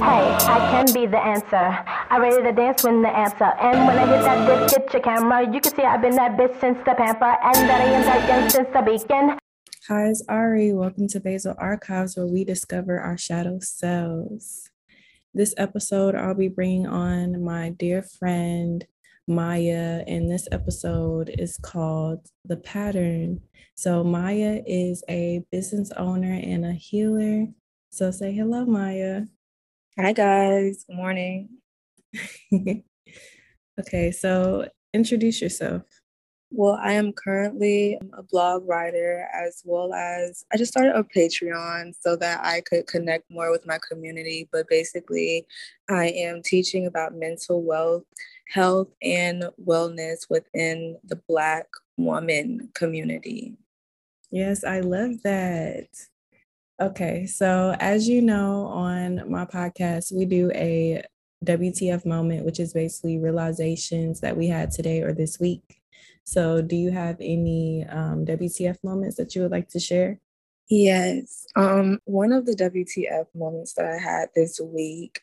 Hey, I can be the answer. I ready to dance when the answer. And when I hit that bitch, get your camera. You can see I've been that bitch since the pamper. And that I am that taken since the beacon. Hi, it's Ari. Welcome to Bazil Archives, where we discover our shadow selves. This episode, I'll be bringing on my dear friend, Mya, and this episode is called The Pattern. So, Mya is a business owner and a healer. So, say hello, Mya. Hi, guys. Good morning. okay, so introduce yourself. Well, I am currently um, a blog writer as well as I just started a Patreon so that I could connect more with my community. But basically, I am teaching about mental wealth, health, and wellness within the Black woman community. Yes, I love that. Okay, so as you know, on my podcast, we do a WTF moment, which is basically realizations that we had today or this week. So, do you have any um, WTF moments that you would like to share? Yes. Um, one of the WTF moments that I had this week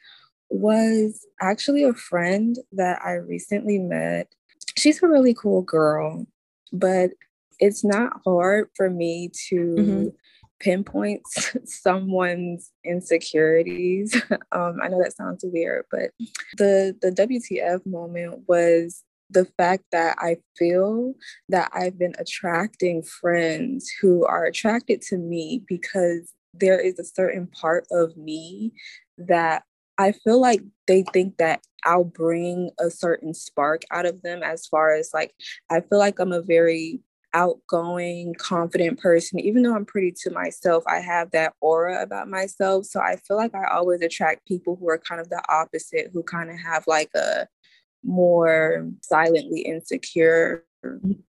was actually a friend that I recently met. She's a really cool girl, but it's not hard for me to mm-hmm. Pinpoint someone's insecurities. um, I know that sounds weird, but the the WTF moment was the fact that I feel that I've been attracting friends who are attracted to me because there is a certain part of me that I feel like they think that I'll bring a certain spark out of them as far as like I feel like I'm a very outgoing, confident person. Even though I'm pretty to myself, I have that aura about myself. So I feel like I always attract people who are kind of the opposite, who kind of have like a more silently insecure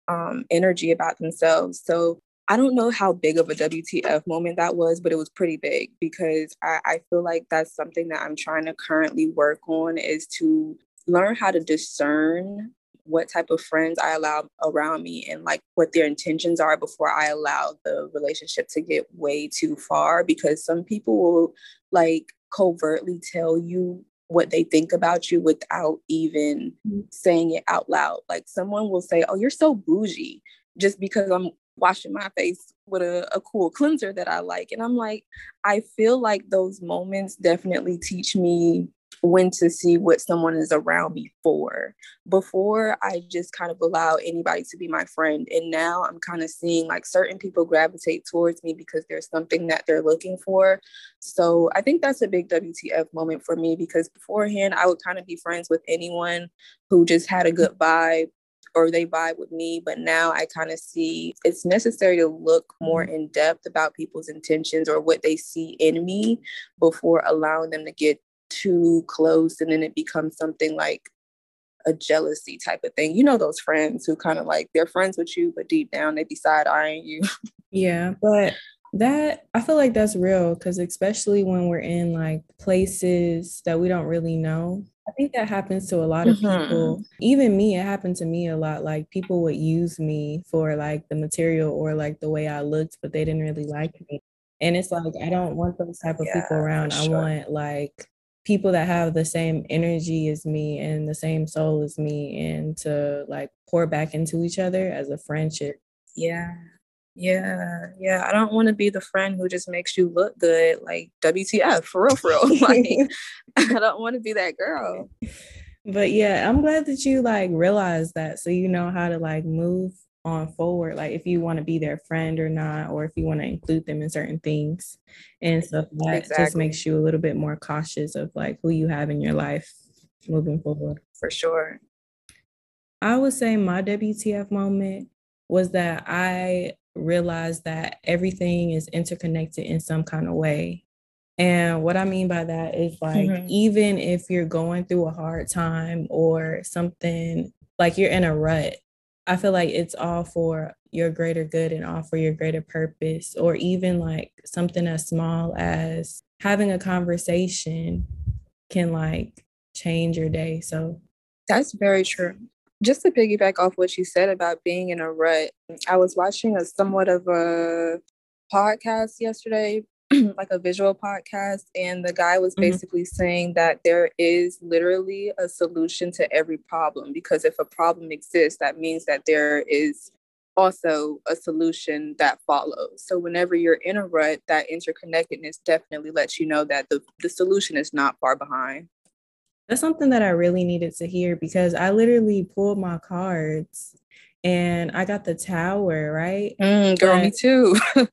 um, energy about themselves. So I don't know how big of a WTF moment that was, but it was pretty big because I, I feel like that's something that I'm trying to currently work on is to learn how to discern what type of friends I allow around me and like what their intentions are before I allow the relationship to get way too far because some people will like covertly tell you what they think about you without even mm-hmm. saying it out loud. Like someone will say, Oh, you're so bougie just because I'm washing my face with a, a cool cleanser that I like. And I'm like, I feel like those moments definitely teach me when to see what someone is around me for. Before, I just kind of allow anybody to be my friend. And now I'm kind of seeing like certain people gravitate towards me because there's something that they're looking for. So I think that's a big WTF moment for me because beforehand, I would kind of be friends with anyone who just had a good vibe or they vibe with me. But now I kind of see it's necessary to look more in depth about people's intentions or what they see in me before allowing them to get too close and then it becomes something like a jealousy type of thing. You know those friends who kind of like they're friends with you, but deep down they be side eyeing you. yeah, but that I feel like that's real because especially when we're in like places that we don't really know. I think that happens to a lot of mm-hmm. people. Even me, it happened to me a lot. Like people would use me for like the material or like the way I looked, but they didn't really like me. And it's like I don't want those type of yeah, people around. Sure. I want like people that have the same energy as me and the same soul as me and to like pour back into each other as a friendship. Yeah. Yeah, yeah. I don't want to be the friend who just makes you look good, like WTF, for real, for real. like, I don't want to be that girl. But yeah, I'm glad that you like realize that, so you know how to like move on forward like if you want to be their friend or not or if you want to include them in certain things and stuff that exactly. just makes you a little bit more cautious of like who you have in your life moving forward for sure i would say my wtf moment was that i realized that everything is interconnected in some kind of way and what I mean by that is like, mm-hmm. even if you're going through a hard time or something like you're in a rut, I feel like it's all for your greater good and all for your greater purpose, or even like something as small as having a conversation can like change your day. So that's very true. Just to piggyback off what you said about being in a rut, I was watching a somewhat of a podcast yesterday like a visual podcast and the guy was mm-hmm. basically mm-hmm. saying that there is literally a solution to every problem because if a problem exists that means that there is also a solution that follows so whenever you're in a rut that interconnectedness definitely lets you know that the, the solution is not far behind that's something that i really needed to hear because i literally pulled my cards and i got the tower right mm, girl but, me too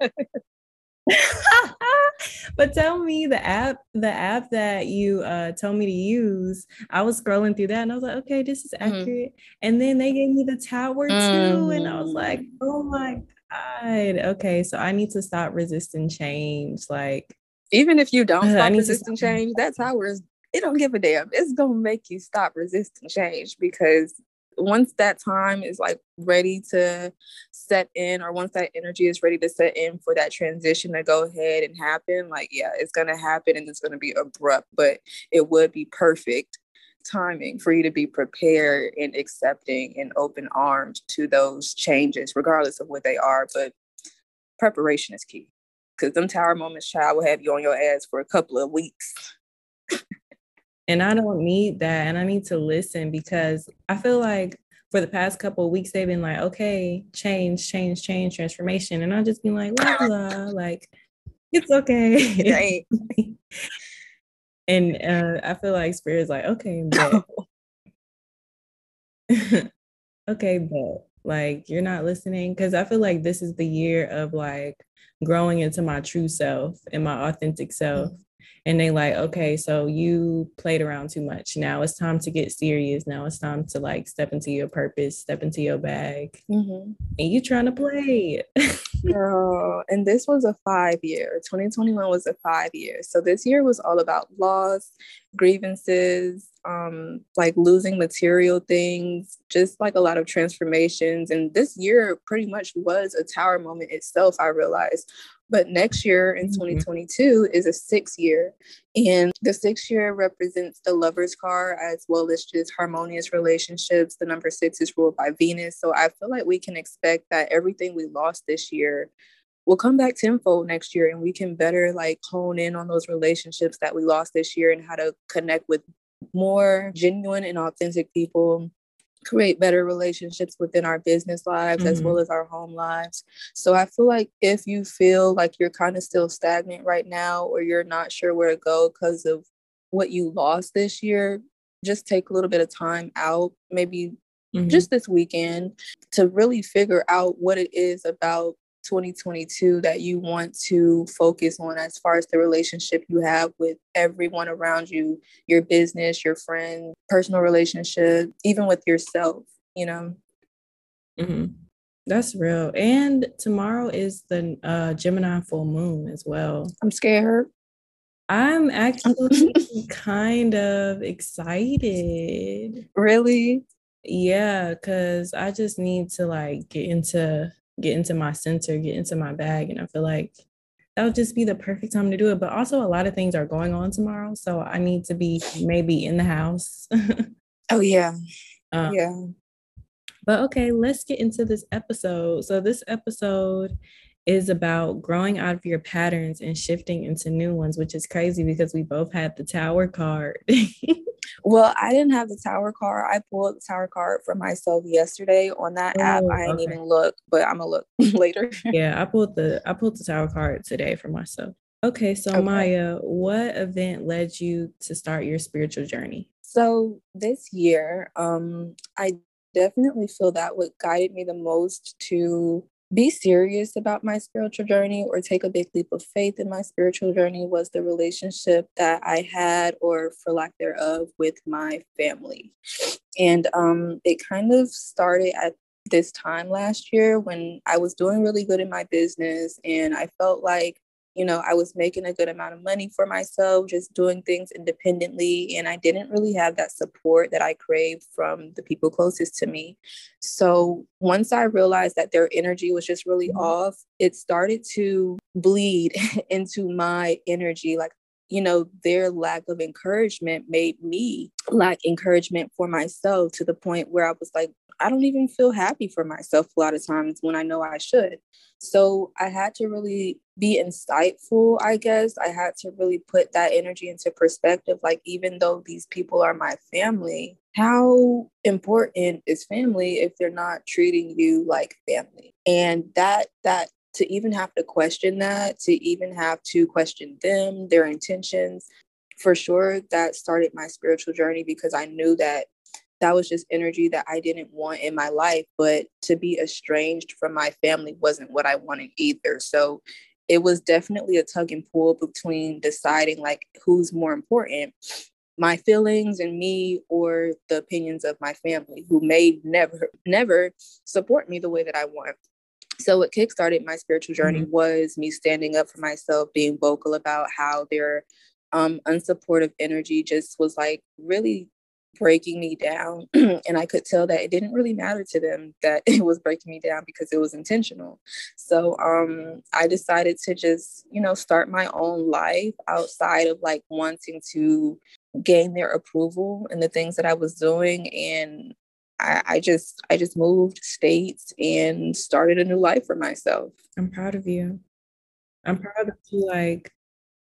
but tell me the app, the app that you uh told me to use. I was scrolling through that and I was like, okay, this is mm-hmm. accurate. Mm. And then they gave me the tower too, mm. and I was like, mm. oh my god. Okay, so I need to stop resisting change. Like, even if you don't stop resisting stop. change, that tower is it don't give a damn. It's gonna make you stop resisting change because once that time is like ready to set in or once that energy is ready to set in for that transition to go ahead and happen like yeah it's going to happen and it's going to be abrupt but it would be perfect timing for you to be prepared and accepting and open armed to those changes regardless of what they are but preparation is key. Because them tower moments child will have you on your ass for a couple of weeks and I don't need that. And I need to listen because I feel like for the past couple of weeks, they've been like, okay, change, change, change, transformation. And I'll just be like, blah, blah, like, it's okay. Right. and uh, I feel like Spirit's like, okay, but okay, but like you're not listening. Cause I feel like this is the year of like growing into my true self and my authentic self. Mm-hmm and they like okay so you played around too much. Now it's time to get serious. Now it's time to like step into your purpose step into your bag. Mm-hmm. and you trying to play girl and this was a five year. 2021 was a five year. So this year was all about loss grievances um like losing material things just like a lot of transformations. And this year pretty much was a tower moment itself i realized but next year in mm-hmm. 2022 is a six year. And the six year represents the lover's car as well as just harmonious relationships. The number six is ruled by Venus. So I feel like we can expect that everything we lost this year will come back tenfold next year and we can better like hone in on those relationships that we lost this year and how to connect with more genuine and authentic people create better relationships within our business lives mm-hmm. as well as our home lives. So I feel like if you feel like you're kind of still stagnant right now or you're not sure where to go because of what you lost this year, just take a little bit of time out, maybe mm-hmm. just this weekend to really figure out what it is about 2022 that you want to focus on as far as the relationship you have with everyone around you, your business, your friends, personal relationship, even with yourself, you know? Mm-hmm. That's real. And tomorrow is the uh, Gemini full moon as well. I'm scared. I'm actually kind of excited. Really? Yeah, because I just need to like get into get into my center, get into my bag. And I feel like that would just be the perfect time to do it. But also, a lot of things are going on tomorrow. So I need to be maybe in the house. oh, yeah. Um, yeah. But okay, let's get into this episode. So, this episode is about growing out of your patterns and shifting into new ones, which is crazy because we both had the tower card. well, I didn't have the tower card. I pulled the tower card for myself yesterday on that oh, app. I didn't okay. even look, but I'm gonna look later. yeah, I pulled the I pulled the tower card today for myself. Okay, so okay. Mya, what event led you to start your spiritual journey? So this year, um, I definitely feel that what guided me the most to be serious about my spiritual journey or take a big leap of faith in my spiritual journey was the relationship that I had, or for lack thereof, with my family. And um, it kind of started at this time last year when I was doing really good in my business and I felt like you know, I was making a good amount of money for myself, just doing things independently. And I didn't really have that support that I craved from the people closest to me. So once I realized that their energy was just really mm-hmm. off, it started to bleed into my energy. Like, you know, their lack of encouragement made me lack encouragement for myself to the point where I was like, I don't even feel happy for myself a lot of times when I know I should. So I had to really be insightful, I guess. I had to really put that energy into perspective. Like, even though these people are my family, how important is family if they're not treating you like family? And that, that, to even have to question that, to even have to question them, their intentions, for sure, that started my spiritual journey because I knew that that was just energy that I didn't want in my life. But to be estranged from my family wasn't what I wanted either. So it was definitely a tug and pull between deciding like who's more important my feelings and me or the opinions of my family who may never never support me the way that i want so what kickstarted my spiritual journey mm-hmm. was me standing up for myself being vocal about how their um, unsupportive energy just was like really breaking me down and i could tell that it didn't really matter to them that it was breaking me down because it was intentional. So um i decided to just you know start my own life outside of like wanting to gain their approval and the things that i was doing and I, I just i just moved states and started a new life for myself. I'm proud of you. I'm proud that you like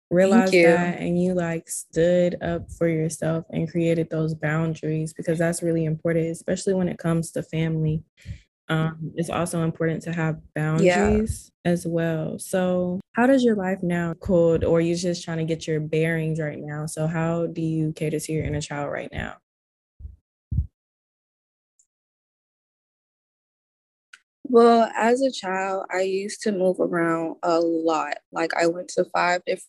realized that and you like stood up for yourself and created those boundaries because that's really important especially when it comes to family. Um, it's also important to have boundaries yeah. as well. So how does your life now code or you're just trying to get your bearings right now? So how do you cater to your inner child right now? Well, as a child, I used to move around a lot. Like I went to five different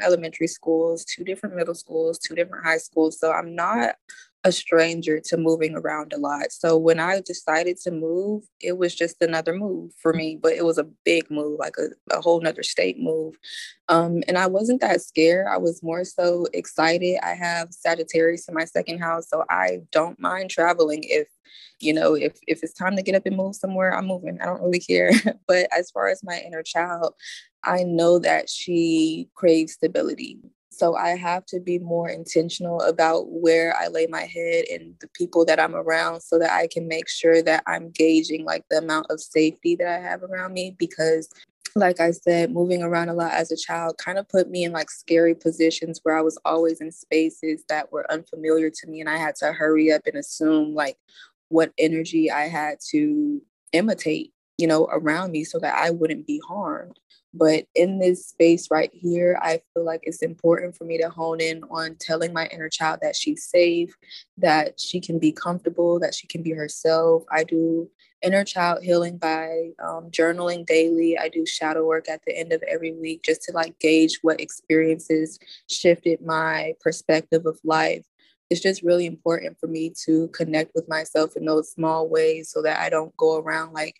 elementary schools, two different middle schools, two different high schools. So I'm not a stranger to moving around a lot. So when I decided to move, it was just another move for me, but it was a big move, like a, a whole nother state move. Um, and I wasn't that scared. I was more so excited. I have Sagittarius in my second house, so I don't mind traveling if you know if if it's time to get up and move somewhere i'm moving i don't really care but as far as my inner child I know that she craves stability. So I have to be more intentional about where I lay my head and the people that I'm around so that I can make sure that I'm gauging like the amount of safety that I have around me because like I said, moving around a lot as a child kind of put me in like scary positions where I was always in spaces that were unfamiliar to me and I had to hurry up and assume like what energy I had to imitate, you know, around me so that I wouldn't be harmed. But in this space right here, I feel like it's important for me to hone in on telling my inner child that she's safe, that she can be comfortable, that she can be herself. I do inner child healing by um, journaling daily. I do shadow work at the end of every week just to like gauge what experiences shifted my perspective of life. It's just really important for me to connect with myself in those small ways so that I don't go around like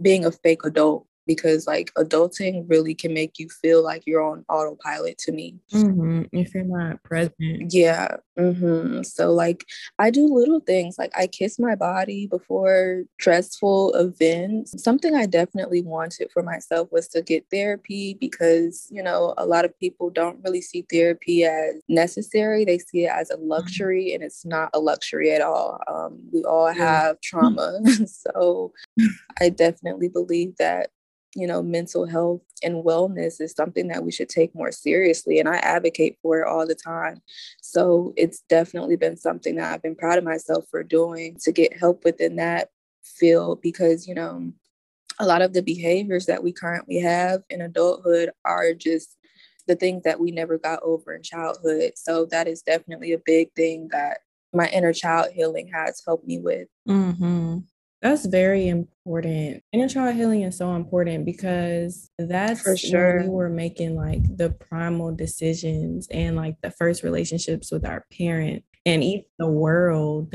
being a fake adult because like adulting really can make you feel like you're on autopilot to me mm-hmm. if you're not present yeah mm-hmm. so like i do little things like i kiss my body before stressful events something i definitely wanted for myself was to get therapy because you know a lot of people don't really see therapy as necessary they see it as a mm-hmm. luxury mm-hmm. and it's not a luxury at all um, we all have trauma so i definitely believe that you know, mental health and wellness is something that we should take more seriously. And I advocate for it all the time. So it's definitely been something that I've been proud of myself for doing to get help within that field because, you know, a lot of the behaviors that we currently have in adulthood are just the things that we never got over in childhood. So that is definitely a big thing that my inner child healing has helped me with. Mm-hmm. That's very important. Inner child healing is so important because that's for sure we were making like the primal decisions and like the first relationships with our parent and even the world.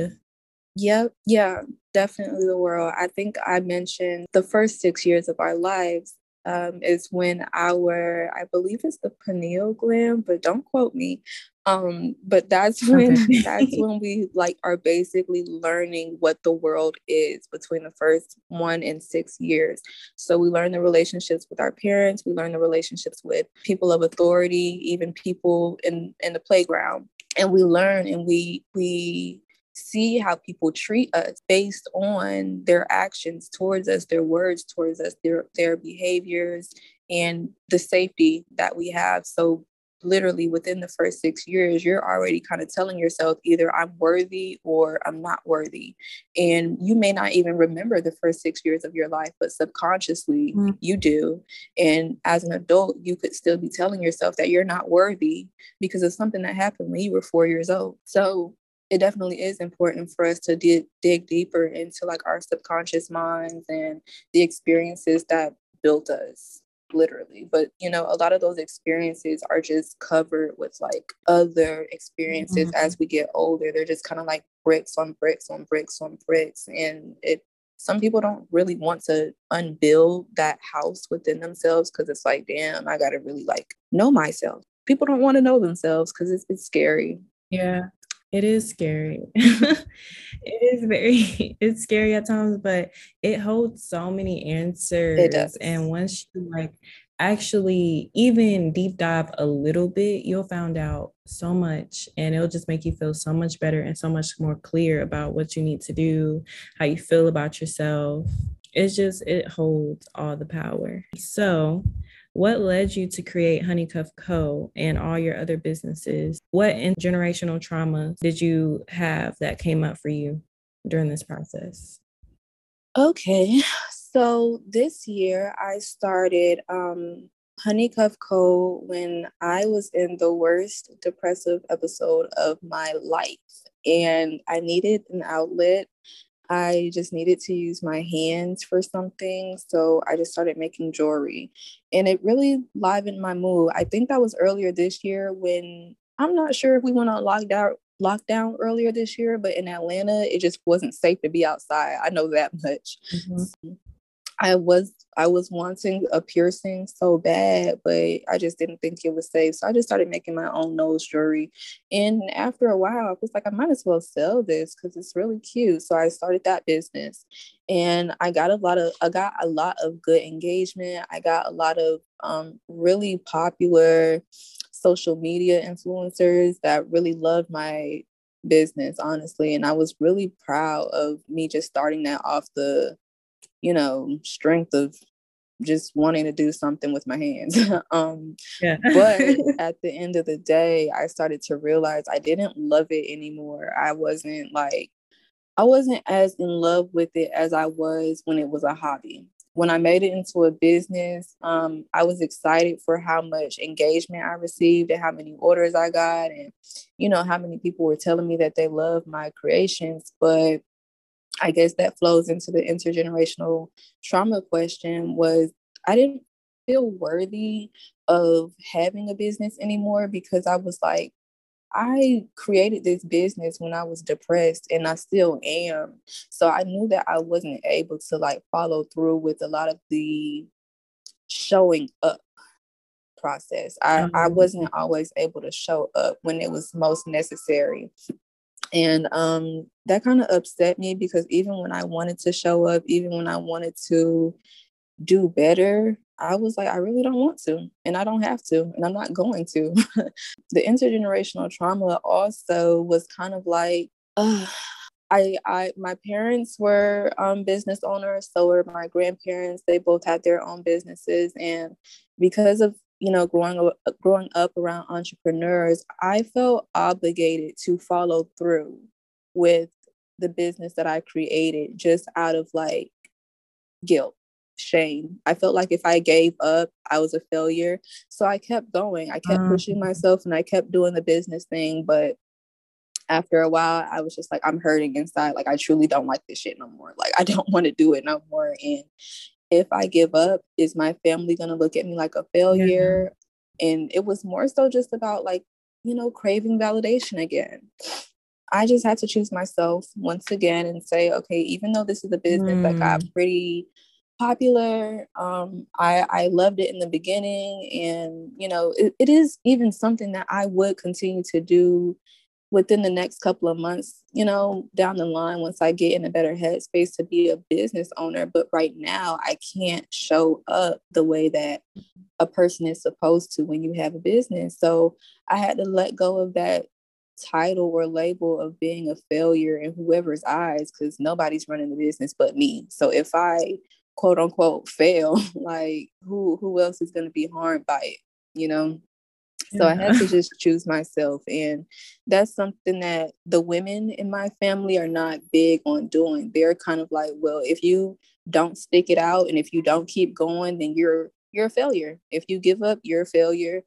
Yep. Yeah, definitely the world. I think I mentioned the first six years of our lives um, is when our, I believe it's the pineal gland, but don't quote me, um but that's when okay. that's when we like are basically learning what the world is between the first one and six years so we learn the relationships with our parents we learn the relationships with people of authority even people in in the playground and we learn and we we see how people treat us based on their actions towards us, their words towards us, their their behaviors and the safety that we have. So literally within the first six years, you're already kind of telling yourself either I'm worthy or I'm not worthy. And you may not even remember the first six years of your life, but subconsciously mm-hmm. you do. And as an adult, you could still be telling yourself that you're not worthy because of something that happened when you were four years old. So it definitely is important for us to dig, dig deeper into like our subconscious minds and the experiences that built us literally but you know a lot of those experiences are just covered with like other experiences mm-hmm. as we get older. They're just kind of like bricks on bricks on bricks on bricks and it some people don't really want to unbuild that house within themselves because it's like damn i gotta really like know myself. People don't want to know themselves because it's, it's scary. Yeah it is scary. it is very it's scary at times, but it holds so many answers. It does. And once you like actually even deep dive a little bit, you'll find out so much and it'll just make you feel so much better and so much more clear about what you need to do, how you feel about yourself. It's just it holds all the power. So what led you to create Honeycuff Co. and all your other businesses? What generational trauma did you have that came up for you during this process? Okay, so this year I started um, Honeycuff Co. when I was in the worst depressive episode of my life and I needed an outlet I just needed to use my hands for something. So I just started making jewelry and it really livened my mood. I think that was earlier this year when I'm not sure if we went on lockdown lockdown earlier this year, but in Atlanta, it just wasn't safe to be outside. I know that much. Mm-hmm. I was I was wanting a piercing so bad, but I just didn't think it was safe. So I just started making my own nose jewelry. And after a while, I was like, I might as well sell this because it's really cute. So I started that business. And I got a lot of I got a lot of good engagement. I got a lot of um, really popular social media influencers that really loved my business, honestly. And I was really proud of me just starting that off the you know, strength of just wanting to do something with my hands. um, yeah. but at the end of the day, I started to realize I didn't love it anymore. I wasn't like, I wasn't as in love with it as I was when it was a hobby. When I made it into a business, um, I was excited for how much engagement I received and how many orders I got, and you know how many people were telling me that they love my creations. But I guess that flows into the intergenerational trauma question was I didn't feel worthy of having a business anymore because I was like, I created this business when I was depressed and I still am. So I knew that I wasn't able to like follow through with a lot of the showing up process. I, mm-hmm. I wasn't always able to show up when it was most necessary and um, that kind of upset me because even when I wanted to show up, even when I wanted to do better, I was like, I really don't want to, and I don't have to, and I'm not going to. the intergenerational trauma also was kind of like, uh, I, I, my parents were um, business owners, so were my grandparents. They both had their own businesses, and because of you know growing up growing up around entrepreneurs i felt obligated to follow through with the business that i created just out of like guilt shame. I felt like if i gave up i was a failure. So i kept going. I kept pushing mm. myself and i kept doing the business thing but after a while i was just like i'm hurting inside. Like i truly don't like this shit no more. Like i don't want to do it no more. And if I give up, is my family going to look at me like a failure? Yeah. And it was more so just about like, you know, craving validation again. I just had to choose myself once again and say, okay, even though this is a business mm. that got mm. pretty popular, um, I, I loved it in the beginning. And, you know, it, it is even something that I would continue to do within the next couple of months, you know, down the line, once I get in a better headspace to be a business owner. But right now, I can't show up the way that a person is supposed to when you have a business. So I had to let go of that title or label of being a failure in whoever's eyes because nobody's running the business but me. So if I quote unquote fail, like who who else is going to be harmed by it, you know? So yeah. I had to just choose myself. And that's something that the women in my family are not big on doing. They're kind of like, well, if you don't stick it out and if you don't keep going, then you're you're a failure. If you give up, you're a failure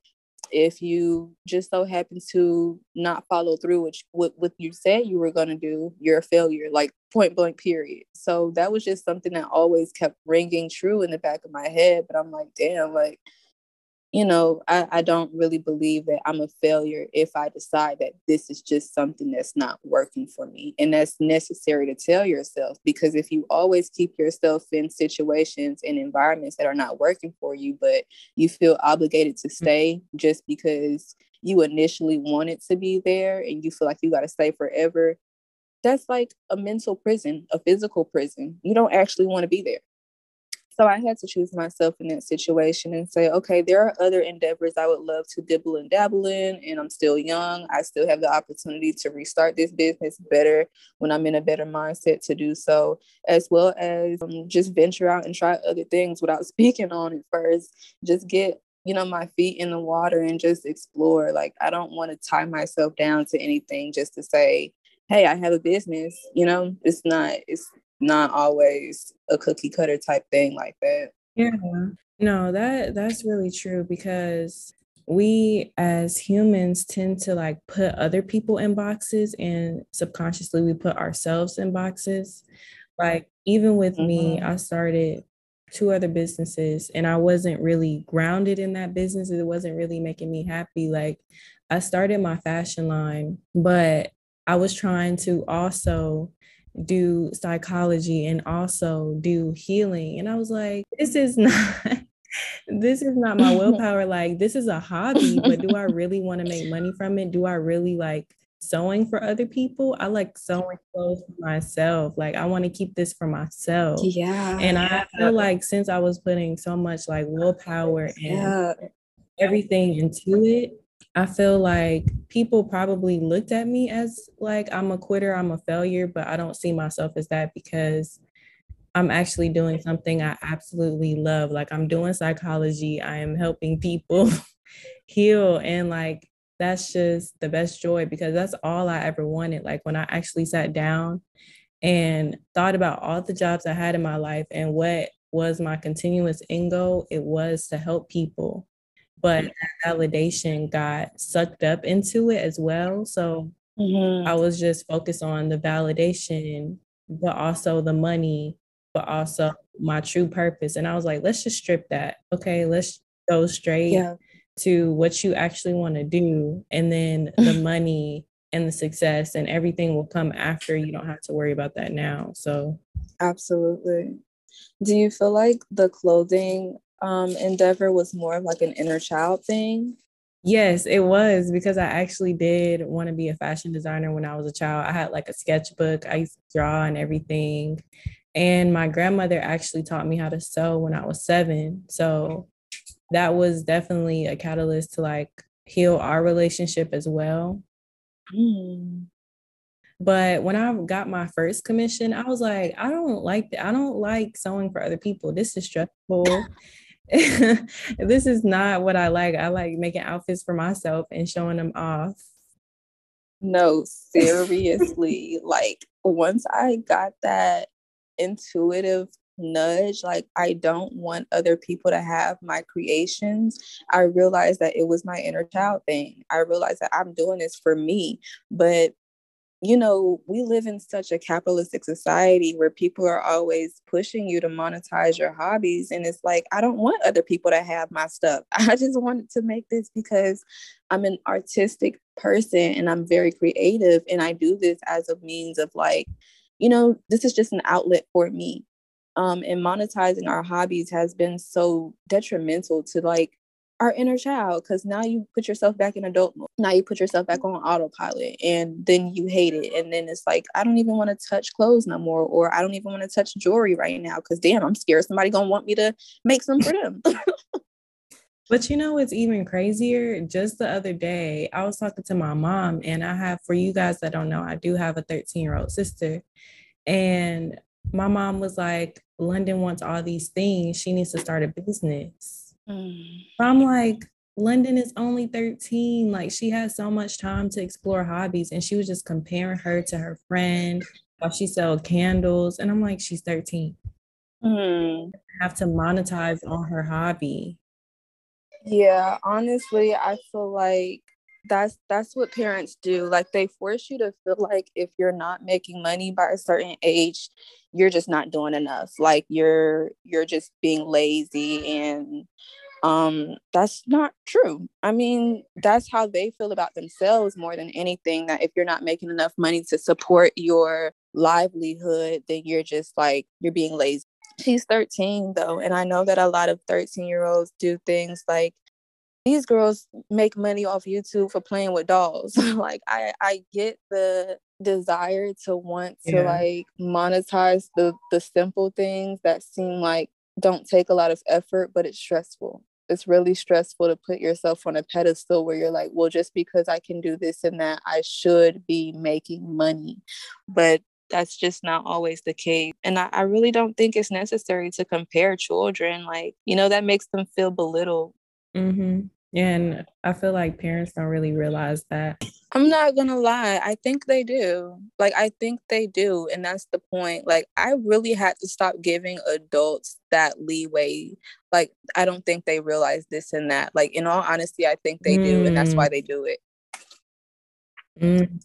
if you just so happen to not follow through with what, what you said you were going to do, you're a failure, like point blank, period. So that was just something that always kept ringing true in the back of my head. But I'm like, damn, like you know, I, I don't really believe that I'm a failure if I decide that this is just something that's not working for me. And that's necessary to tell yourself because if you always keep yourself in situations and environments that are not working for you, but you feel obligated to mm-hmm. stay just because you initially wanted to be there and you feel like you got to stay forever, that's like a mental prison, a physical prison. You don't actually want to be there. So I had to choose myself in that situation and say, okay, there are other endeavors I would love to dibble and dabble in, and I'm still young. I still have the opportunity to restart this business better when I'm in a better mindset to do so, as well as um, just venture out and try other things without speaking on it first. Just get you know my feet in the water and just explore like i don't want to tie myself down to anything just to say hey i have a business you know it's not it's not always a cookie cutter type thing like that. Yeah. No, that that's really true because we as humans tend to like put other people in boxes and subconsciously we put ourselves in boxes. Like even with mm-hmm. me, I started two other businesses and I wasn't really grounded in that business. It wasn't really making me happy. Like I started my fashion line, but I was trying to also do psychology and also do healing. And I was like, this is not this is not my willpower. Like this is a hobby, but do I really want to make money from it? Do I really like sewing for other people? I like sewing clothes for myself. Like I want to keep this for myself. Yeah. And I feel like since I was putting so much like willpower and yeah. everything into it, I feel like people probably looked at me as like I'm a quitter, I'm a failure, but I don't see myself as that because I'm actually doing something I absolutely love. Like I'm doing psychology, I am helping people heal and like that's just the best joy because that's all I ever wanted. Like when I actually sat down and thought about all the jobs I had in my life and what was my continuous end goal, it was to help people but validation got sucked up into it as well. So mm-hmm. I was just focused on the validation, but also the money, but also my true purpose. And I was like, let's just strip that. Okay, let's go straight yeah. to what you actually want to do. And then the money and the success and everything will come after. You don't have to worry about that now. So, absolutely. Do you feel like the clothing um, endeavor was more of like an inner child thing? Yes, it was because I actually did want to be a fashion designer when I was a child. I had like a sketchbook, I used to draw and everything. And my grandmother actually taught me how to sew when I was seven. So that was definitely a catalyst to like heal our relationship as well. Mm. But when I got my first commission, I was like, I don't like that. I don't like sewing for other people. This is stressful. this is not what I like. I like making outfits for myself and showing them off. No, seriously. like once I got that intuitive nudge, like I don't want other people to have my creations, I realized that it was my inner child thing. I realized that I'm doing this for me. But you know, we live in such a capitalistic society where people are always pushing you to monetize your hobbies. And it's like, I don't want other people to have my stuff. I just wanted to make this because I'm an artistic person and I'm very creative. And I do this as a means of like, you know, this is just an outlet for me. Um, and monetizing our hobbies has been so detrimental to like our inner child because now you put yourself back in adult mode. Now you put yourself back on autopilot and then you hate it. And then it's like, I don't even want to touch clothes no more, or I don't even want to touch jewelry right now because damn, I'm scared somebody gonna want me to make some for them. But you know what's even crazier? Just the other day, I was talking to my mom, and I have, for you guys that don't know, I do have a 13 year old sister. And my mom was like, London wants all these things. She needs to start a business. Mm. I'm like, London is only 13. Like she has so much time to explore hobbies. And she was just comparing her to her friend while she sell candles. And I'm like, she's 13. Mm. Have to monetize on her hobby. Yeah, honestly, I feel like that's that's what parents do. Like they force you to feel like if you're not making money by a certain age, you're just not doing enough. Like you're you're just being lazy and um that's not true. I mean that's how they feel about themselves more than anything that if you're not making enough money to support your livelihood then you're just like you're being lazy. She's 13 though and i know that a lot of 13 year olds do things like these girls make money off youtube for playing with dolls. Like i i get the desire to want to yeah. like monetize the the simple things that seem like don't take a lot of effort but it's stressful it's really stressful to put yourself on a pedestal where you're like, well, just because I can do this and that, I should be making money. But that's just not always the case. And I, I really don't think it's necessary to compare children. Like, you know, that makes them feel belittled. Mm-hmm. And I feel like parents don't really realize that. I'm not gonna lie. I think they do. Like, I think they do. And that's the point. Like, I really had to stop giving adults that leeway. Like, I don't think they realize this and that. Like, in all honesty, I think they mm. do. And that's why mm. they do it. Mm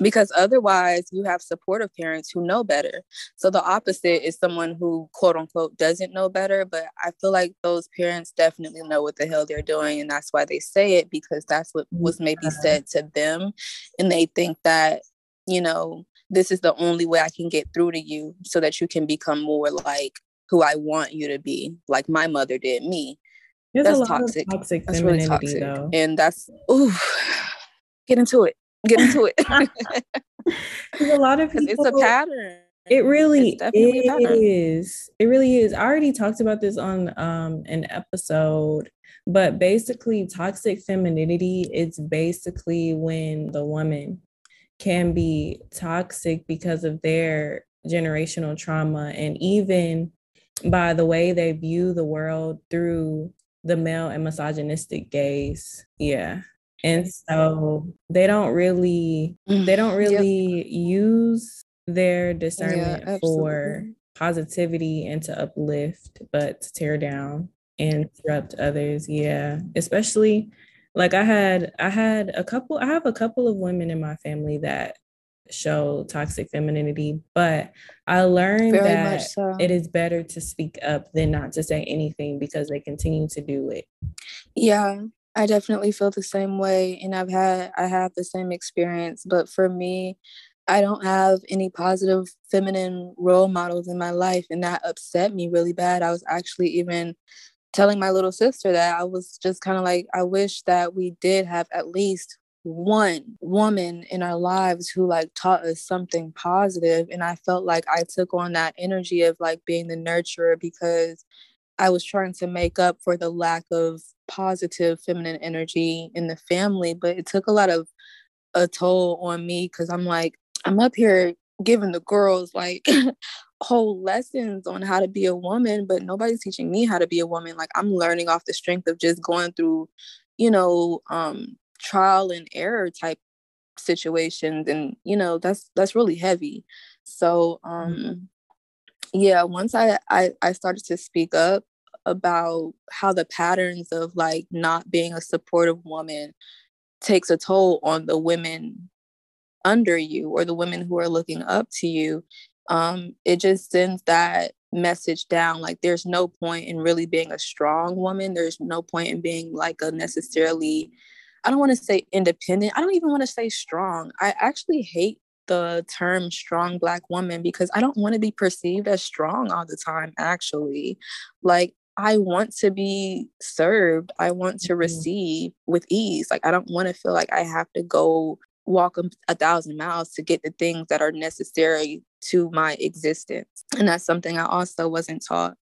because otherwise you have supportive parents who know better. So the opposite is someone who quote unquote doesn't know better, but I feel like those parents definitely know what the hell they're doing and that's why they say it because that's what was maybe said to them and they think that, you know, this is the only way I can get through to you so that you can become more like who I want you to be, like my mother did me. There's that's toxic. toxic. That's really toxic. Though. And that's ooh, get into it get into it. a lot of people, it's a pattern. It really is. It really is. I already talked about this on um, an episode, but basically, toxic femininity is basically when the woman can be toxic because of their generational trauma and even by the way they view the world through the male and misogynistic gaze. Yeah and so they don't really mm-hmm. they don't really yep. use their discernment yeah, for positivity and to uplift but to tear down and disrupt others. Yeah especially like i had i had a couple i have a couple of women in my family that show toxic femininity but i learned Very that so. it is better to speak up than not to say anything because they continue to do it. Yeah I definitely feel the same way and I've had I have the same experience but for me I don't have any positive feminine role models in my life and that upset me really bad. I was actually even telling my little sister that I was just kind of like I wish that we did have at least one woman in our lives who like taught us something positive and I felt like I took on that energy of like being the nurturer because I was trying to make up for the lack of positive feminine energy in the family, but it took a lot of a toll on me because I'm like, I'm up here giving the girls like whole lessons on how to be a woman, but nobody's teaching me how to be a woman. Like I'm learning off the strength of just going through, you know, um, trial and error type situations. And, you know, that's that's really heavy. So um mm-hmm. Yeah, once I, I I started to speak up about how the patterns of like not being a supportive woman takes a toll on the women under you or the women who are looking up to you um, it just sends that message down like there's no point in really being a strong woman there's no point in being like a necessarily i don't want to say independent i don't even want to say strong i actually hate the term strong black woman because i don't want to be perceived as strong all the time actually like I want to be served. I want to mm-hmm. receive with ease. Like, I don't want to feel like I have to go walk a, a thousand miles to get the things that are necessary to my existence. And that's something I also wasn't taught.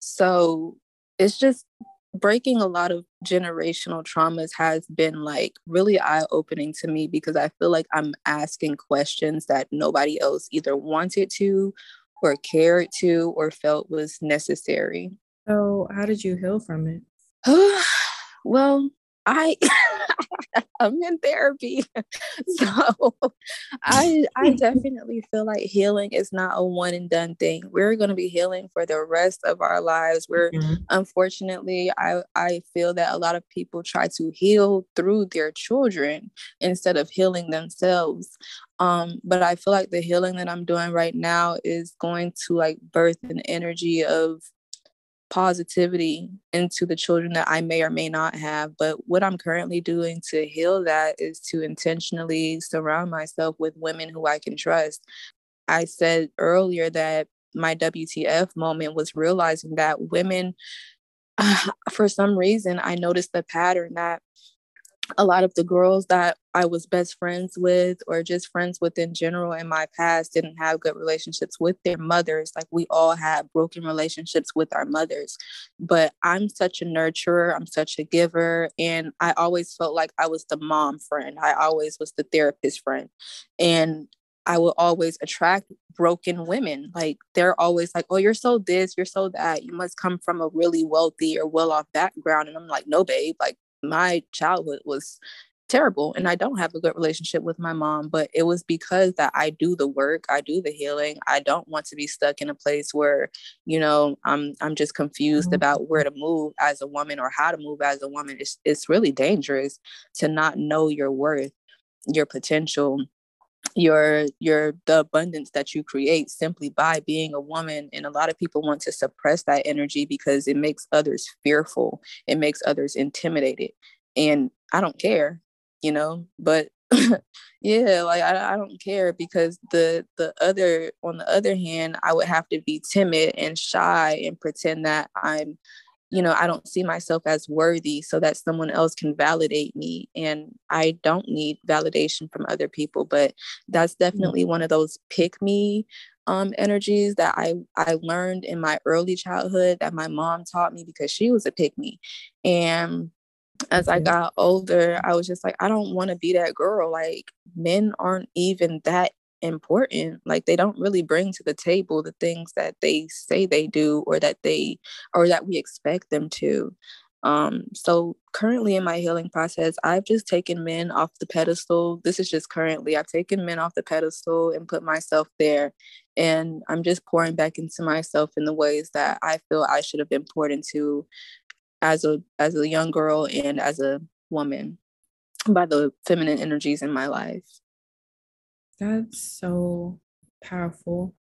So it's just breaking a lot of generational traumas has been like really eye opening to me because I feel like I'm asking questions that nobody else either wanted to or cared to or felt was necessary. So, how did you heal from it? well, I I'm in therapy. so I I definitely feel like healing is not a one and done thing. We're going to be healing for the rest of our lives. We're mm-hmm. unfortunately I I feel that a lot of people try to heal through their children instead of healing themselves. Um but I feel like the healing that I'm doing right now is going to like birth an energy of positivity into the children that I may or may not have. But what I'm currently doing to heal that is to intentionally surround myself with women who I can trust. I said earlier that my WTF moment was realizing that women, uh, for some reason, I noticed the pattern that a lot of the girls that I was best friends with or just friends with in general in my past didn't have good relationships with their mothers. Like we all had broken relationships with our mothers. But I'm such a nurturer, I'm such a giver. And I always felt like I was the mom friend, I always was the therapist friend. And I will always attract broken women. Like they're always like, oh, you're so this, you're so that. You must come from a really wealthy or well off background. And I'm like, no, babe, like my childhood was terrible and I don't have a good relationship with my mom, but it was because that I do the work, I do the healing. I don't want to be stuck in a place where, you know, I'm I'm just confused mm-hmm. about where to move as a woman or how to move as a woman. It's it's really dangerous to not know your worth, your potential, your your the abundance that you create simply by being a woman. And a lot of people want to suppress that energy because it makes others fearful. It makes others intimidated. And i don't care you know but yeah like I, I don't care because the the other on the other hand i would have to be timid and shy and pretend that i'm you know i don't see myself as worthy so that someone else can validate me and i don't need validation from other people but that's mm-hmm. definitely mm-hmm. one of those pick me um, energies that I I learned in my early childhood that my mom taught me because she was a pick me, and as I got older, I was just like, I don't want to be that girl. Like, men aren't even that important. Like, they don't really bring to the table the things that they say they do or that they or that we expect them to. Um, so currently in my healing process, I've just taken men off the pedestal. This is just currently, I've taken men off the pedestal and put myself there. And I'm just pouring back into myself in the ways that I feel I should have been poured into as a as a young girl and as a woman by the feminine energies in my life. That's so powerful.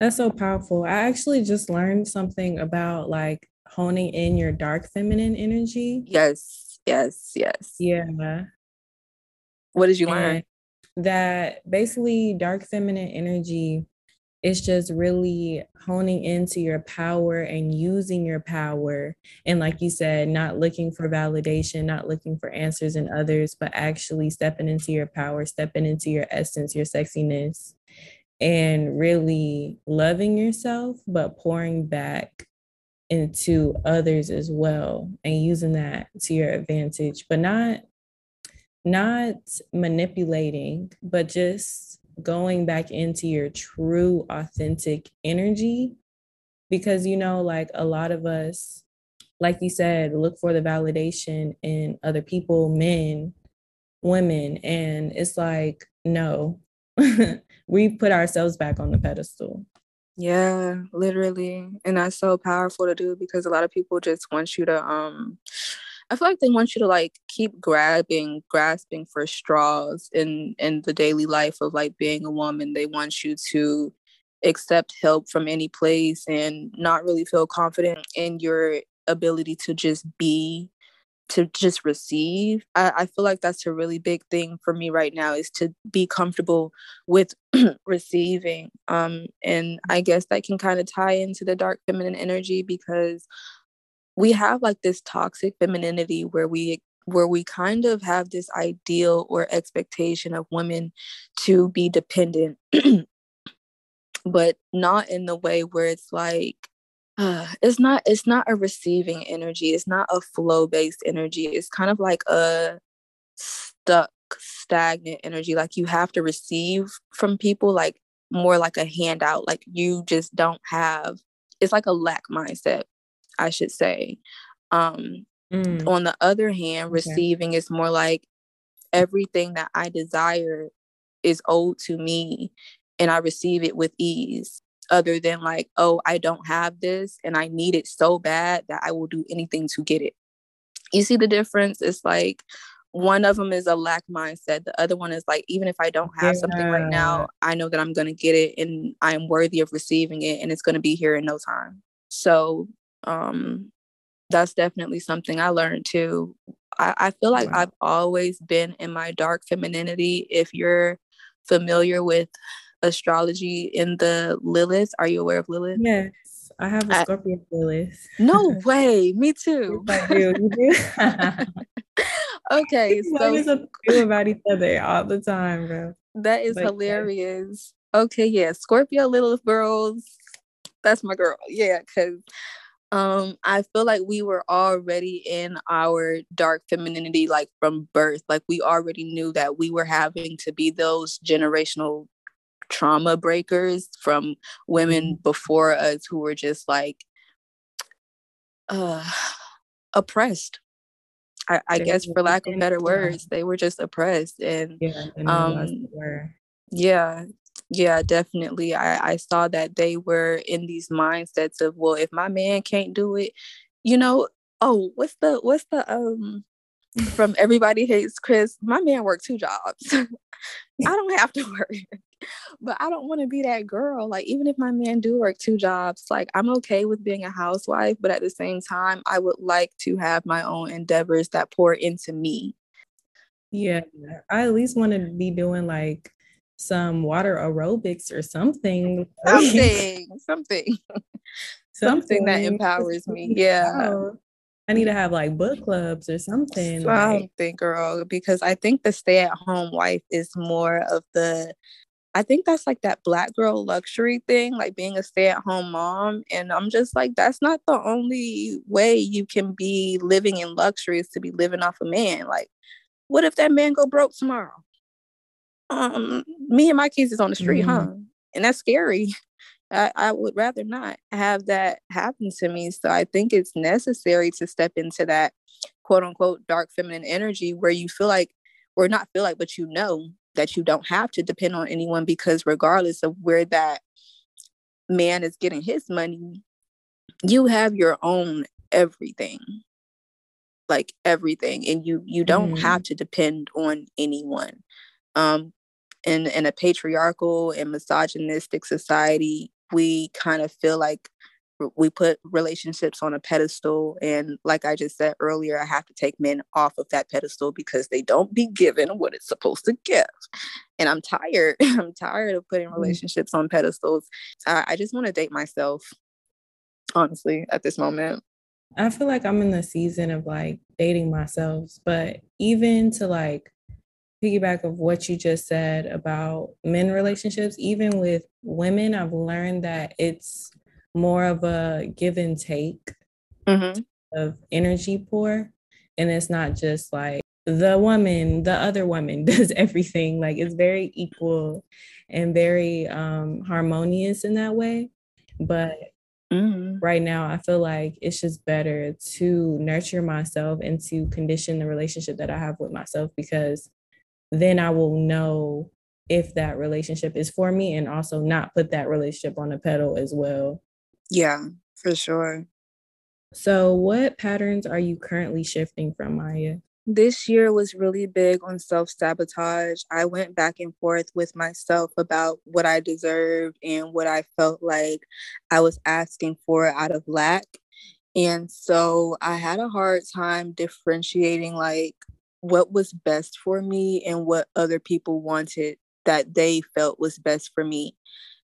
That's so powerful. I actually just learned something about like honing in your dark feminine energy. Yes, yes, yes. Yeah. What did you learn? That basically dark feminine energy it's just really honing into your power and using your power. And like you said, not looking for validation, not looking for answers in others, but actually stepping into your power, stepping into your essence, your sexiness, and really loving yourself, but pouring back into others as well and using that to your advantage, but not not manipulating, but just going back into your true authentic energy because you know like a lot of us like you said look for the validation in other people men women and it's like no we put ourselves back on the pedestal. Yeah literally and that's so powerful to do because a lot of people just want you to um I feel like they want you to like keep grabbing, grasping for straws in in the daily life of like being a woman. They want you to accept help from any place and not really feel confident in your ability to just be to just receive I, I, feel like that's a really big thing for me right now is to be comfortable with receiving um and i guess that can kind of tie into the dark feminine energy because we have like this toxic femininity where we where we kind of have this ideal or expectation of women to be dependent but not in the way where it's like uh, it's not it's not a receiving energy it's not a flow based energy it's kind of like a stuck stagnant energy like you have to receive from people like more like a handout like you just don't have it's like a lack mindset i should say um mm. on the other hand okay. receiving is more like everything that i desire is owed to me and i receive it with ease other than like, oh, I don't have this and I need it so bad that I will do anything to get it. You see the difference? It's like one of them is a lack mindset. The other one is like, even if I don't have yeah. something right now, I know that I'm going to get it and I am worthy of receiving it and it's going to be here in no time. So, um, that's definitely something I learned too. I, I feel like wow. I've always been in my dark femininity. If you're familiar with astrology in the Lilith. Are you aware of Lilith? Yes. I have a Scorpio I, Lilith. No way. Me too. I do. You do? okay. So we about each other all the time, bro. That is like, hilarious. Okay, yeah. Scorpio Lilith girls. That's my girl. Yeah, because um i feel like we were already in our dark femininity like from birth like we already knew that we were having to be those generational trauma breakers from women before us who were just like uh oppressed. I, I guess for lack of better words, they were just oppressed and yeah, um yeah, yeah, definitely. I, I saw that they were in these mindsets of, well, if my man can't do it, you know, oh, what's the what's the um from everybody hates Chris, my man worked two jobs. I don't have to work but I don't want to be that girl. Like, even if my man do work two jobs, like I'm okay with being a housewife, but at the same time, I would like to have my own endeavors that pour into me. Yeah, I at least want to be doing like some water aerobics or something. Something, something, something that empowers me. Yeah. I need to have like book clubs or something. Something, like. girl, because I think the stay at home wife is more of the I think that's like that black girl luxury thing, like being a stay at home mom. And I'm just like, that's not the only way you can be living in luxury is to be living off a man. Like, what if that man go broke tomorrow? Um, me and my kids is on the street, mm-hmm. huh? And that's scary. I, I would rather not have that happen to me. So I think it's necessary to step into that quote unquote dark feminine energy where you feel like, or not feel like, but you know that you don't have to depend on anyone because regardless of where that man is getting his money, you have your own everything. Like everything. And you you don't mm. have to depend on anyone. Um in in a patriarchal and misogynistic society, we kind of feel like we put relationships on a pedestal. And like i just said earlier i have to take men off of that pedestal because they don't be given what it's supposed to give. And i'm tired i'm tired of putting mm. relationships on pedestals. I, I just want to date myself honestly at this moment. I feel like i'm in the season of like dating myself but even to like piggyback of what you just said about men relationships even with women i've learned that it's more of a give and take mm-hmm. of energy pour. And it's not just like the woman, the other woman does everything. Like it's very equal and very um, harmonious in that way. But mm-hmm. right now, I feel like it's just better to nurture myself and to condition the relationship that I have with myself because then I will know if that relationship is for me and also not put that relationship on a pedal as well yeah, for sure. So, what patterns are you currently shifting from, Mya? This year was really big on self sabotage. I went back and forth with myself about what I deserved and what I felt like I was asking for out of lack. And so I had a hard time differentiating like what was best for me and what other people wanted that they felt was best for me.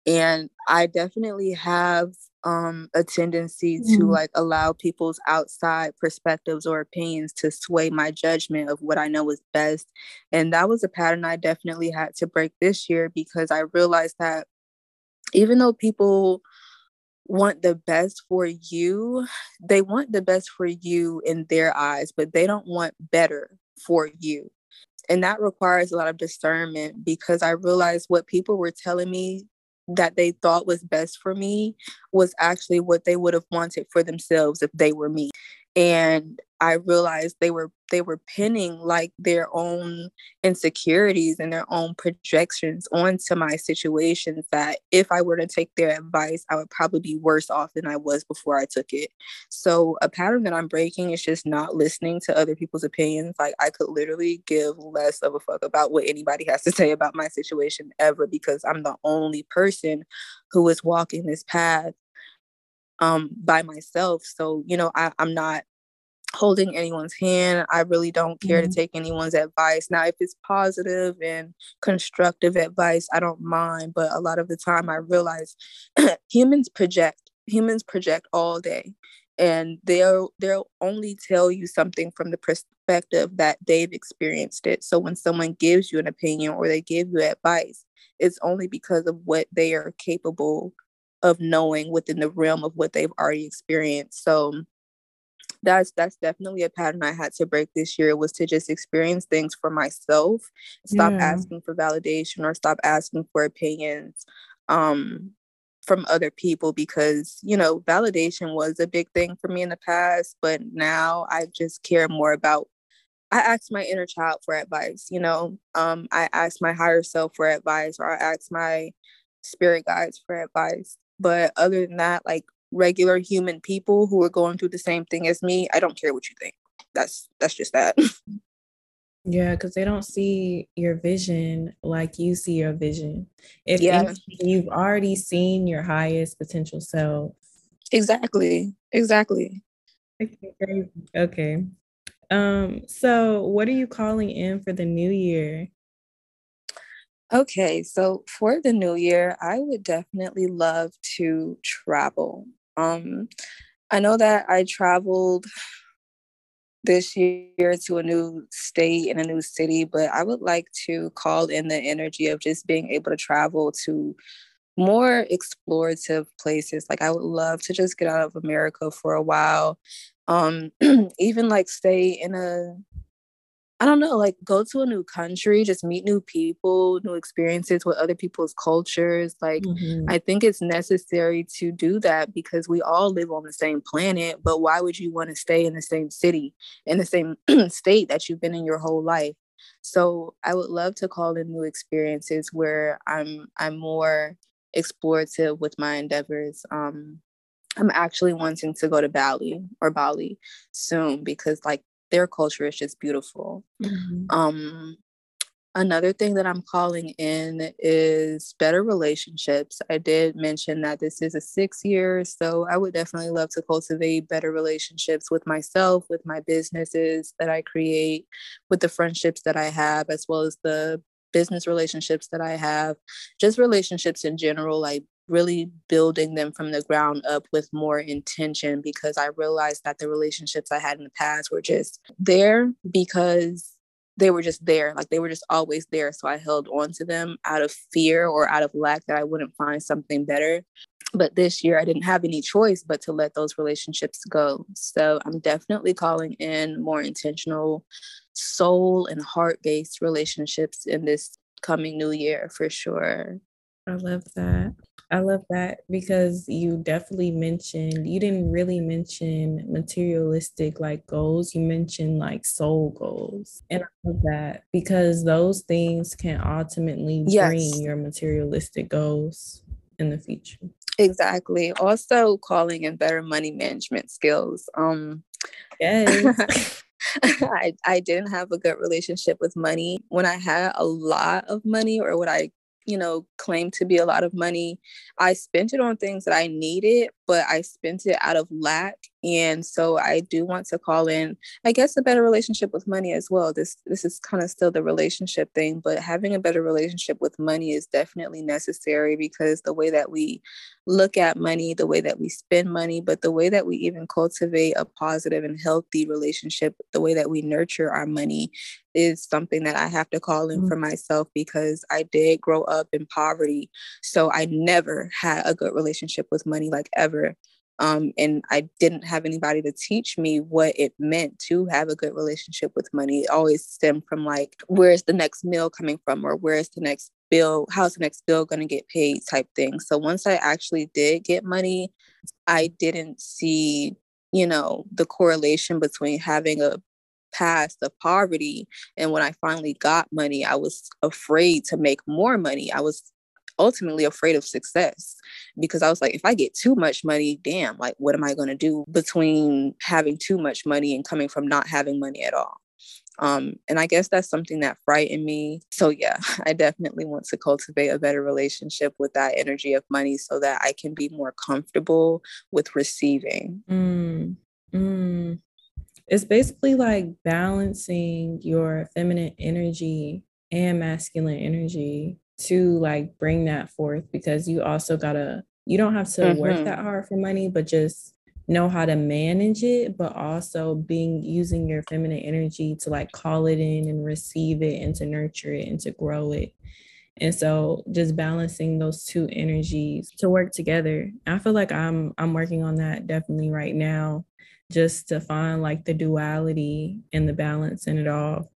And I definitely have um, a tendency mm. to mm-hmm. like allow people's outside perspectives or opinions to sway my judgment of what I know is best. And that was a pattern I definitely had to break this year because I realized that even though people want the best for you, they want the best for you in their eyes, but they don't want better for you. And that requires a lot of discernment because I realized what people were telling me that they thought was best for me was actually what they would have wanted for themselves if they were me and i realized they were they were pinning like their own insecurities and their own projections onto my situations that if i were to take their advice i would probably be worse off than i was before i took it so a pattern that i'm breaking is just not listening to other people's opinions like i could literally give less of a fuck about what anybody has to say about my situation ever because i'm the only person who is walking this path um, by myself. So, you know, I, I'm not holding anyone's hand. I really don't care mm-hmm. to take anyone's advice. Now, if it's positive and constructive advice, I don't mind. But a lot of the time, I realize humans project. Humans project all day, and they'll they'll only tell you something from the perspective that they've experienced it. So when someone gives you an opinion or they give you advice, it's only because of what they are capable of knowing within the realm of what they've already experienced. So that's that's definitely a pattern I had to break this year was to just experience things for myself, stop yeah. asking for validation or stop asking for opinions um from other people because you know validation was a big thing for me in the past but now I just care more about I ask my inner child for advice, you know. Um, I ask my higher self for advice, or I ask my spirit guides for advice. But other than that, like regular human people who are going through the same thing as me, I don't care what you think. That's that's just that. Yeah, because they don't see your vision like you see your vision. If yeah. you've already seen your highest potential self. Exactly. Exactly. Okay. Okay. Um, so what are you calling in for the new year? Okay, so for the new year, I would definitely love to travel. Um, I know that I traveled this year to a new state and a new city, but I would like to call in the energy of just being able to travel to more explorative places. Like I would love to just get out of America for a while. Um, even like stay in a I don't know, like go to a new country, just meet new people, new experiences with other people's cultures. Like, mm-hmm. I think it's necessary to do that because we all live on the same planet. But why would you want to stay in the same city, in the same state that you've been in your whole life? So I would love to call in new experiences where I'm I'm more explorative with my endeavors. Um, I'm actually wanting to go to Bali or Bali soon because like their culture is just beautiful. Mm-hmm. Um, another thing that I'm calling in is better relationships. I did mention that this is a six year, so I would definitely love to cultivate better relationships with myself, with my businesses that I create, with the friendships that I have, as well as the business relationships that I have, just relationships in general, like really building them from the ground up with more intention because I realized that the relationships I had in the past were just there because they were just there. Like they were just always there. So I held on to them out of fear or out of lack that I wouldn't find something better. But this year I didn't have any choice but to let those relationships go. So I'm definitely calling in more intentional soul and heart based relationships in this coming new year for sure. I love that. I love that because you definitely mentioned, you didn't really mention materialistic like goals. You mentioned like soul goals. And I love that because those things can ultimately yes. bring your materialistic goals in the future. Exactly. Also calling in better money management skills. Um yes. I, I didn't have a good relationship with money. When I had a lot of money or what I you know, claim to be a lot of money. I spent it on things that I needed, but I spent it out of lack and so i do want to call in i guess a better relationship with money as well. This this is kind of still the relationship thing but having a better relationship with money is definitely necessary because the way that we look at money the way that we spend money but the way that we even cultivate a positive and healthy relationship the way that we nurture our money is something that i have to call in mm-hmm. for myself because i did grow up in poverty. So i never had a good relationship with money like ever um, and I didn't have anybody to teach me what it meant to have a good relationship with money. It always stemmed from like, where's the next meal coming from, or where's the next bill, how's the next bill going to get paid type thing. So once I actually did get money, I didn't see, you know, the correlation between having a past of poverty and when I finally got money, I was afraid to make more money. I was ultimately afraid of success because I was like, if I get too much money, damn, like, what am I going to do between having too much money and coming from not having money at all? Um, and I guess that's something that frightened me. So, yeah, I definitely want to cultivate a better relationship with that energy of money so that I can be more comfortable with receiving. Mm, mm. It's basically like balancing your feminine energy and masculine energy to like bring that forth because you also gotta you don't have to mm-hmm. work that hard for money but just know how to manage it but also being using your feminine energy to like call it in and receive it and to nurture it and to grow it. And so just balancing those two energies to work together. I feel like i'm i'm working on that definitely right now just to find like the duality and the balance in it all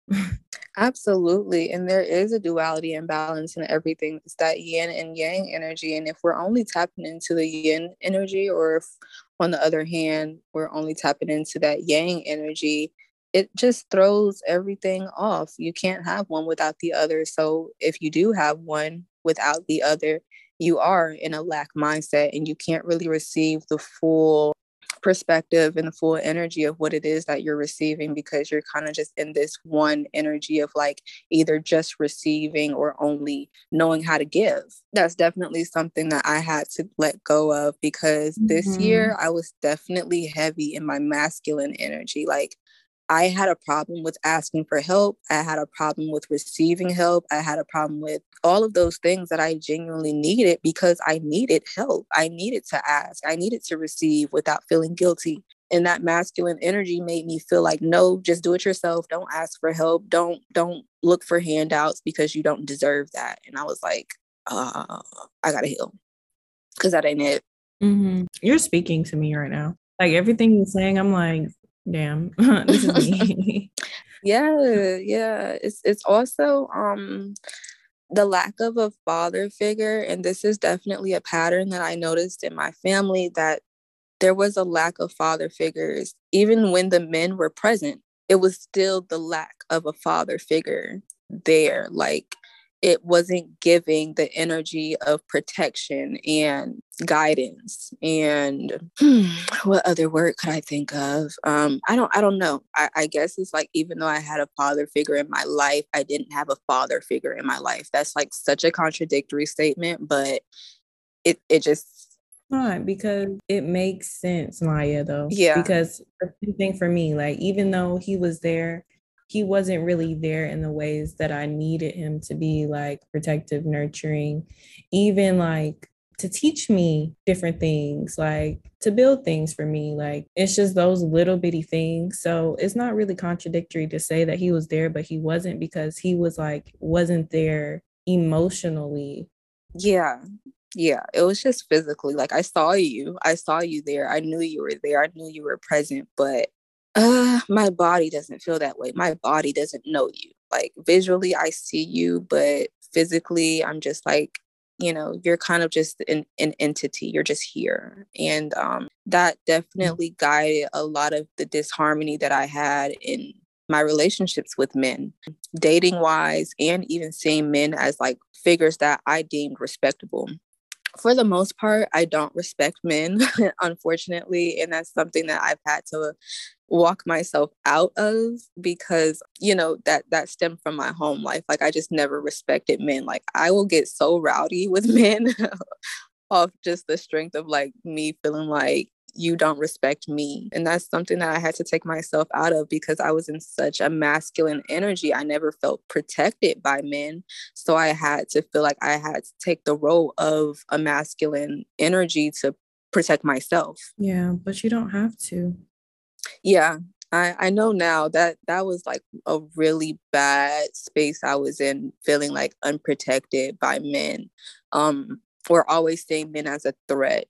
Absolutely. And there is a duality and balance in everything. It's that yin and yang energy. And if we're only tapping into the yin energy, or if on the other hand, we're only tapping into that yang energy, it just throws everything off. You can't have one without the other. So if you do have one without the other, you are in a lack mindset and you can't really receive the full perspective and the full energy of what it is that you're receiving because you're kind of just in this one energy of like either just receiving or only knowing how to give. That's definitely something that I had to let go of because mm-hmm. this year mm-hmm. I was definitely heavy in my masculine energy. Like I had a problem with asking for help. I had a problem with receiving help. I had a problem with all of those things that I genuinely needed because I needed help. I needed to ask. I needed to receive without feeling guilty. And that masculine energy made me feel like, no, just do it yourself. Don't ask for help. Don't don't look for handouts because you don't deserve that. And I was like, uh, I gotta heal because that ain't it. Mm-hmm. You're speaking to me right now. Like everything you're saying, I'm like, damn this is me. Yeah yeah it's it's also um the lack of a father figure and this is definitely a pattern that i noticed in my family that there was a lack of father figures even when the men were present it was still the lack of a father figure there like it wasn't giving the energy of protection and guidance and hmm, what other word could i think of um, i don't i don't know I, I guess it's like even though i had a father figure in my life i didn't have a father figure in my life that's like such a contradictory statement but it it just not because it makes sense, Mya, though. Yeah. Because the thing for me, like, even though he was there he wasn't really there in the ways that I needed him to be like protective, nurturing, even like to teach me different things, like to build things for me. Like it's just those little bitty things. So it's not really contradictory to say that he was there, but he wasn't because he was like, wasn't there emotionally. Yeah. Yeah. It was just physically. Like I saw you. I saw you there. I knew you were there. I knew you were present, but uh, my body doesn't feel that way. My body doesn't know you. Like visually, I see you, but physically, I'm just like, you know, you're kind of just an, an entity. You're just here. And um, that mm. definitely guided a lot of the disharmony that I had in my relationships with men, dating wise, and even seeing men as like figures that I deemed respectable for the most part, I don't respect men, unfortunately. And that's something that I've had to walk myself out of because you know that that stemmed from my home life like i just never respected men like i will get so rowdy with men off just the strength of like me feeling like you don't respect me. And that's something that I had to take myself out of because I was in such a masculine energy. I never felt protected by men. So I had to feel like I had to take the role of a masculine energy to protect myself. Yeah, but you don't have to. Yeah, I, I know now that that was like a really bad space I was in, feeling like unprotected by men. Um, or always seeing men as a threat,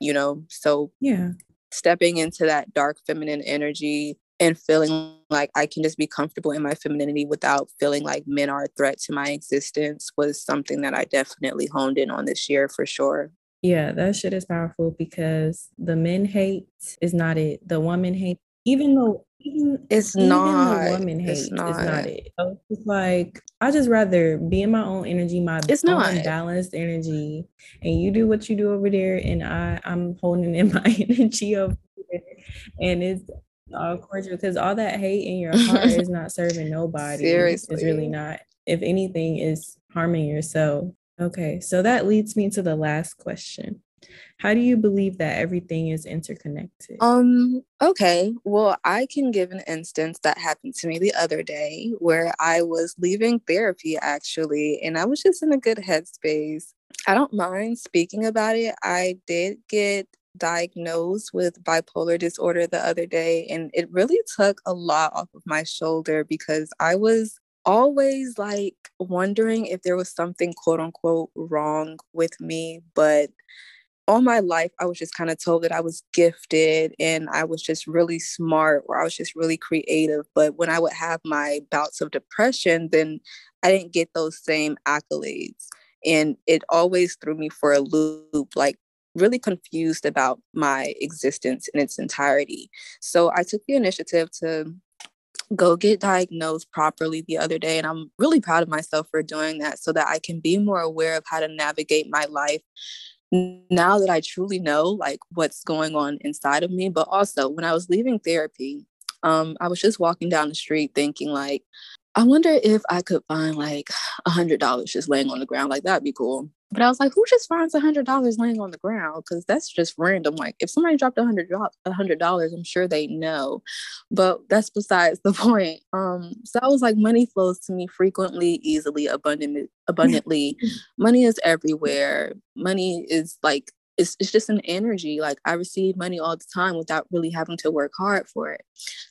you know? So yeah, stepping into that dark feminine energy and feeling like I can just be comfortable in my femininity without feeling like men are a threat to my existence was something that I definitely honed in on this year for sure. Yeah, that shit is powerful because the men hate is not it. The woman hate even though even it's even not the woman hate it's not. is not it. So it's like I just rather be in my own energy, my it's not balanced energy, and you do what you do over there, and I I'm holding in my energy over there, and it's all cordial because all that hate in your heart is not serving nobody. Seriously, it's really not. If anything, is harming yourself. Okay, so that leads me to the last question. How do you believe that everything is interconnected? Um, okay. Well, I can give an instance that happened to me the other day where I was leaving therapy actually, and I was just in a good headspace. I don't mind speaking about it. I did get diagnosed with bipolar disorder the other day, and it really took a lot off of my shoulder because I was always like wondering if there was something quote unquote wrong with me, but all my life I was just kind of told that I was gifted and I was just really smart or I was just really creative. But when I would have my bouts of depression, then I didn't get those same accolades. And it always threw me for a loop, like really confused about my existence in its entirety. So I took the initiative to go get diagnosed properly the other day. And I'm really proud of myself for doing that so that I can be more aware of how to navigate my life now that I truly know like what's going on inside of me. But also when I was leaving therapy, um, I was just walking down the street thinking like, I wonder if I could find like a hundred dollars just laying on the ground. Like that'd be cool. But I was like, who just finds a hundred dollars laying on the ground? Because that's just random. Like if somebody dropped a hundred a hundred dollars, I'm sure they know. But that's besides the point. Um, so I was like, money flows to me frequently, easily, abundantly, abundantly. money is everywhere. Money is like it's, it's just an energy. Like I receive money all the time without really having to work hard for it.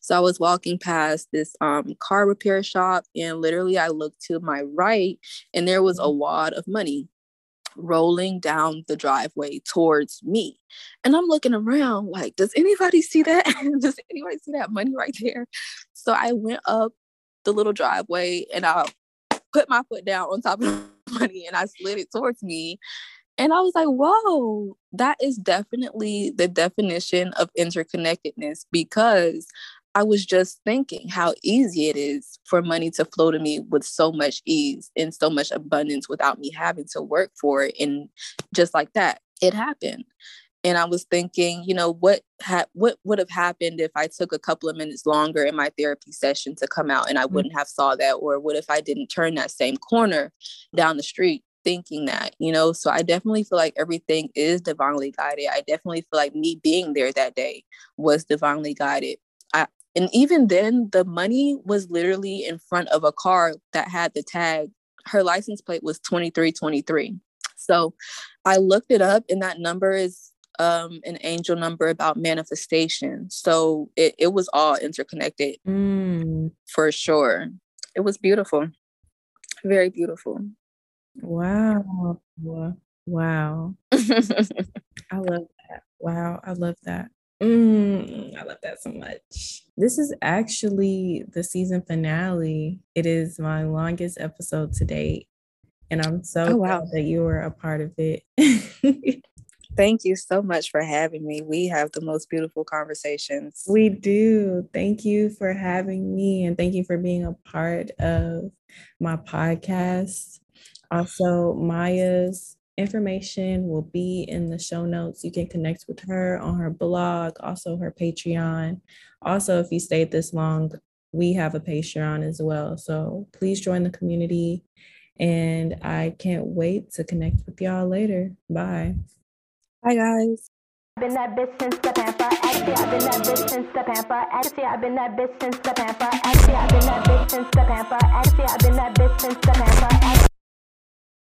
So I was walking past this um, car repair shop and literally I looked to my right and there was a mm-hmm. wad of money rolling down the driveway towards me. And I'm looking around like, does anybody see that? does anybody see that money right there? So I went up the little driveway and I put my foot down on top of the money and I slid it towards me. And I was like, whoa, that is definitely the definition of interconnectedness because I was just thinking how easy it is for money to flow to me with so much ease and so much abundance without me having to work for it. And just like that, it happened. And I was thinking, you know, what ha- what would have happened if I took a couple of minutes longer in my therapy session to come out and I mm. wouldn't have saw that? Or what if I didn't turn that same corner down the street thinking that, you know? So I definitely feel like everything is divinely guided. I definitely feel like me being there that day was divinely guided. And even then, the money was literally in front of a car that had the tag. Her license plate was 2323. So I looked it up, and that number is um, an angel number about manifestation. So it, it was all interconnected mm. for sure. It was beautiful. Very beautiful. Wow. Wow. I love that. Wow. I love that. Mm, I love that so much. This is actually the season finale. It is my longest episode to date. And I'm so oh, wow. that you were a part of it. Thank you so much for having me. We have the most beautiful conversations. We do. Thank you for having me and thank you for being a part of my podcast. Also, Mya's information will be in the show notes. You can connect with her on her blog, also her Patreon. Also, if you stayed this long, we have a Patreon as well. So please join the community. And I can't wait to connect with y'all later. Bye. Bye, guys. been that bitch since the pamper. Actually, I've been that bitch since the pamper. Actually, I've been that bitch since the pamper. Actually, I've been that bitch since the pamper. Actually, I've